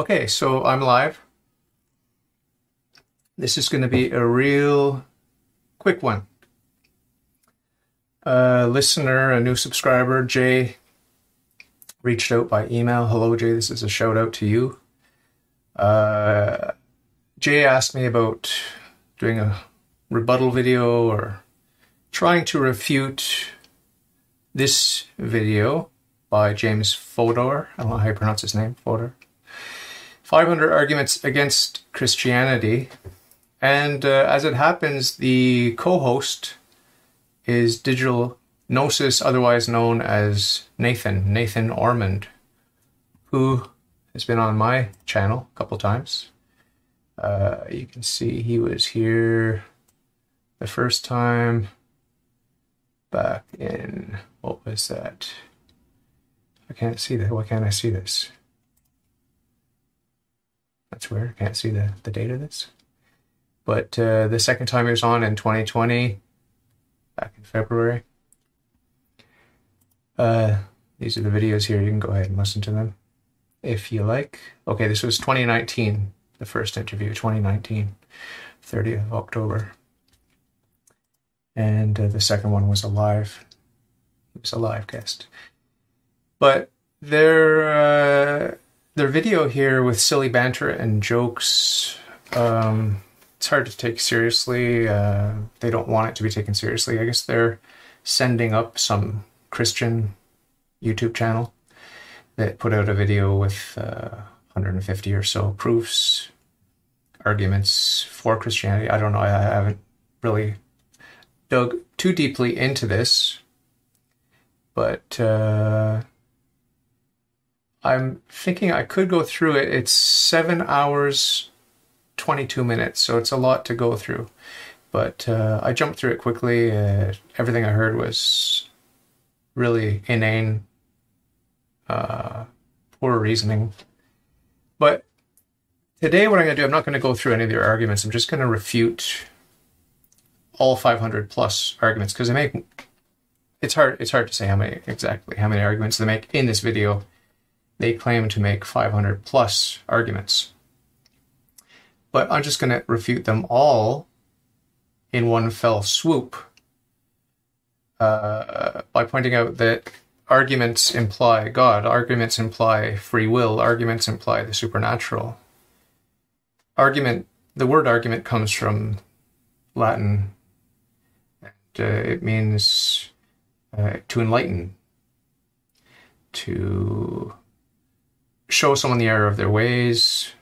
Okay, so I'm live. This is going to be a real quick one. A listener, a new subscriber, Jay, reached out by email. Hello, Jay. This is a shout out to you. Uh, Jay asked me about doing a rebuttal video or trying to refute this video by James Fodor. I don't know how you pronounce his name, Fodor. 500 arguments against Christianity. And uh, as it happens, the co host is Digital Gnosis, otherwise known as Nathan, Nathan Ormond, who has been on my channel a couple times. Uh, you can see he was here the first time back in, what was that? I can't see that. Why can't I see this? That's weird. I can't see the, the date of this. But uh, the second time he was on in 2020, back in February. Uh, these are the videos here. You can go ahead and listen to them if you like. Okay, this was 2019, the first interview, 2019, 30th of October. And uh, the second one was a live, it was a live guest. But there. uh, their video here with silly banter and jokes, um, it's hard to take seriously. Uh, they don't want it to be taken seriously. I guess they're sending up some Christian YouTube channel that put out a video with uh, 150 or so proofs, arguments for Christianity. I don't know. I haven't really dug too deeply into this, but uh, I'm thinking I could go through it. It's seven hours, 22 minutes, so it's a lot to go through. But uh, I jumped through it quickly. Uh, everything I heard was really inane, uh, poor reasoning. But today, what I'm going to do, I'm not going to go through any of their arguments. I'm just going to refute all 500 plus arguments because they make. It's hard. It's hard to say how many exactly how many arguments they make in this video. They claim to make 500 plus arguments, but I'm just going to refute them all in one fell swoop uh, by pointing out that arguments imply God, arguments imply free will, arguments imply the supernatural. Argument, the word argument comes from Latin, and uh, it means uh, to enlighten, to show someone the error of their ways,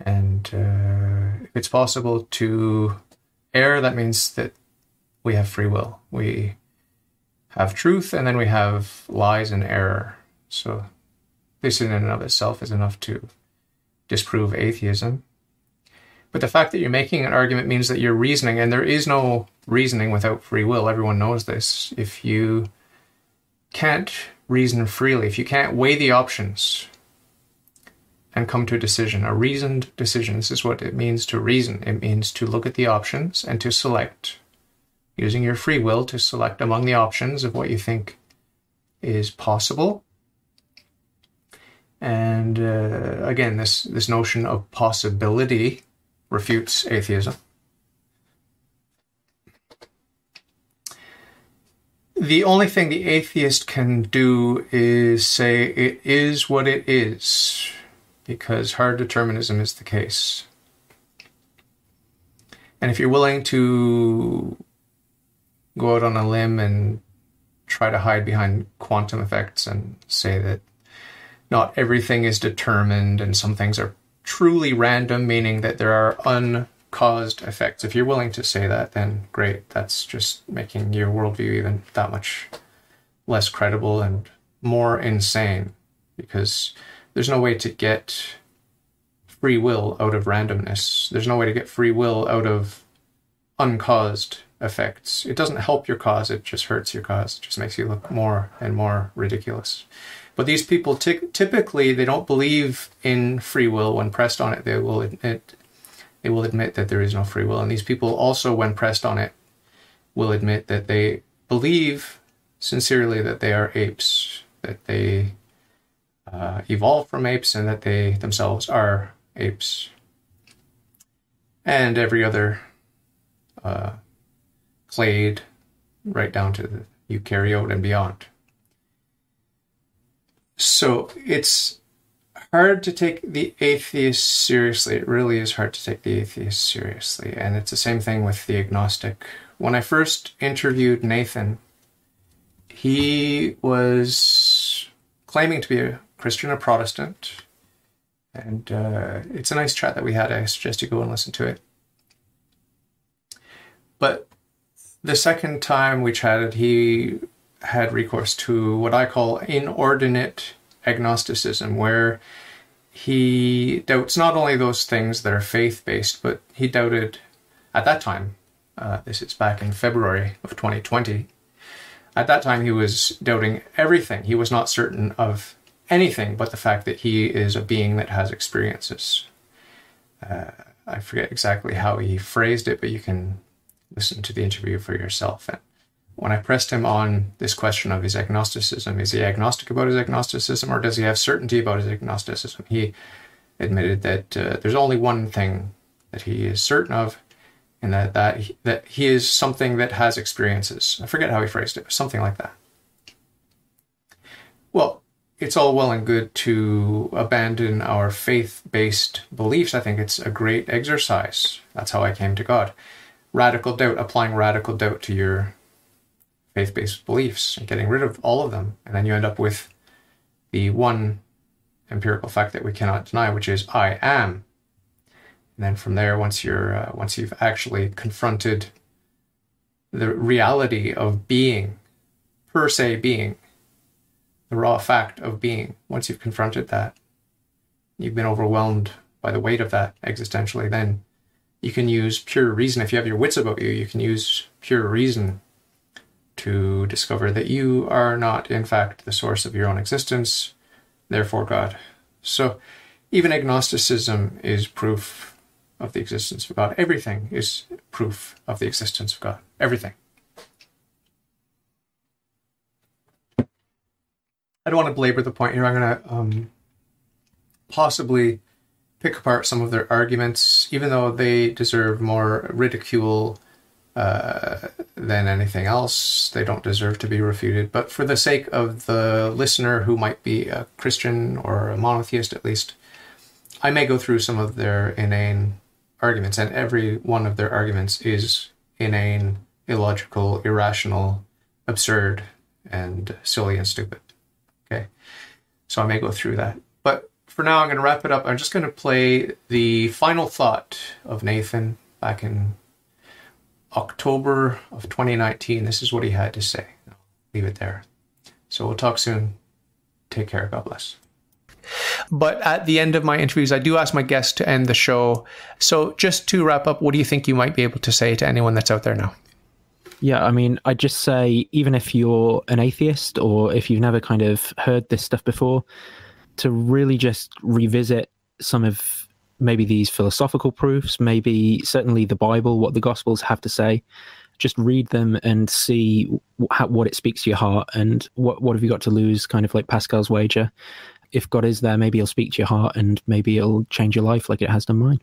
and uh, if it's possible to err, that means that we have free will. We have truth, and then we have lies and error. So, this in and of itself is enough to disprove atheism. But the fact that you're making an argument means that you're reasoning, and there is no reasoning without free will. Everyone knows this. If you can't reason freely, if you can't weigh the options and come to a decision, a reasoned decision, this is what it means to reason. It means to look at the options and to select using your free will to select among the options of what you think is possible. And uh, again, this, this notion of possibility refutes atheism. The only thing the atheist can do is say it is what it is, because hard determinism is the case. And if you're willing to go out on a limb and try to hide behind quantum effects and say that not everything is determined and some things are truly random, meaning that there are uncaused effects. If you're willing to say that, then great. That's just making your worldview even that much less credible and more insane because there's no way to get free will out of randomness. There's no way to get free will out of uncaused effects. It doesn't help your cause, it just hurts your cause. It just makes you look more and more ridiculous. But these people t- typically they don't believe in free will when pressed on it. They will admit they will admit that there is no free will. And these people also when pressed on it will admit that they believe sincerely that they are apes, that they uh, evolved from apes and that they themselves are apes. And every other uh, clade, right down to the eukaryote and beyond. So it's hard to take the atheist seriously. It really is hard to take the atheist seriously. And it's the same thing with the agnostic. When I first interviewed Nathan, he was claiming to be a Christian or Protestant. And uh, it's a nice chat that we had. I suggest you go and listen to it. But the second time we chatted, he had recourse to what I call inordinate agnosticism, where he doubts not only those things that are faith based, but he doubted at that time, uh, this is back in February of 2020, at that time he was doubting everything. He was not certain of anything but the fact that he is a being that has experiences. Uh, I forget exactly how he phrased it, but you can listen to the interview for yourself. And when I pressed him on this question of his agnosticism, is he agnostic about his agnosticism or does he have certainty about his agnosticism? He admitted that uh, there's only one thing that he is certain of, and that that that he is something that has experiences. I forget how he phrased it, something like that. Well, it's all well and good to abandon our faith-based beliefs. I think it's a great exercise. That's how I came to God. Radical doubt, applying radical doubt to your faith based beliefs and getting rid of all of them. And then you end up with the one empirical fact that we cannot deny, which is I am. And then from there, once you're uh, once you've actually confronted the reality of being, per se being, the raw fact of being, once you've confronted that, you've been overwhelmed by the weight of that existentially, then you can use pure reason. If you have your wits about you, you can use pure reason to discover that you are not, in fact, the source of your own existence, therefore God. So, even agnosticism is proof of the existence of God. Everything is proof of the existence of God. Everything. I don't want to belabor the point here. I'm going to um, possibly pick apart some of their arguments, even though they deserve more ridicule uh, than anything else. They don't deserve to be refuted. But for the sake of the listener who might be a Christian or a monotheist at least, I may go through some of their inane arguments, and every one of their arguments is inane, illogical, irrational, absurd, and silly and stupid. Okay. So I may go through that. But for now, I'm going to wrap it up. I'm just going to play the final thought of Nathan back in October of 2019. This is what he had to say. I'll leave it there. So we'll talk soon. Take care. God bless. But at the end of my interviews, I do ask my guests to end the show. So just to wrap up, what do you think you might be able to say to anyone that's out there now? Yeah, I mean, I'd just say, even if you're an atheist or if you've never kind of heard this stuff before, to really just revisit some of maybe these philosophical proofs, maybe certainly the Bible, what the Gospels have to say. Just read them and see how, what it speaks to your heart and what what have you got to lose, kind of like Pascal's wager. If God is there, maybe he'll speak to your heart and maybe it'll change your life like it has done mine.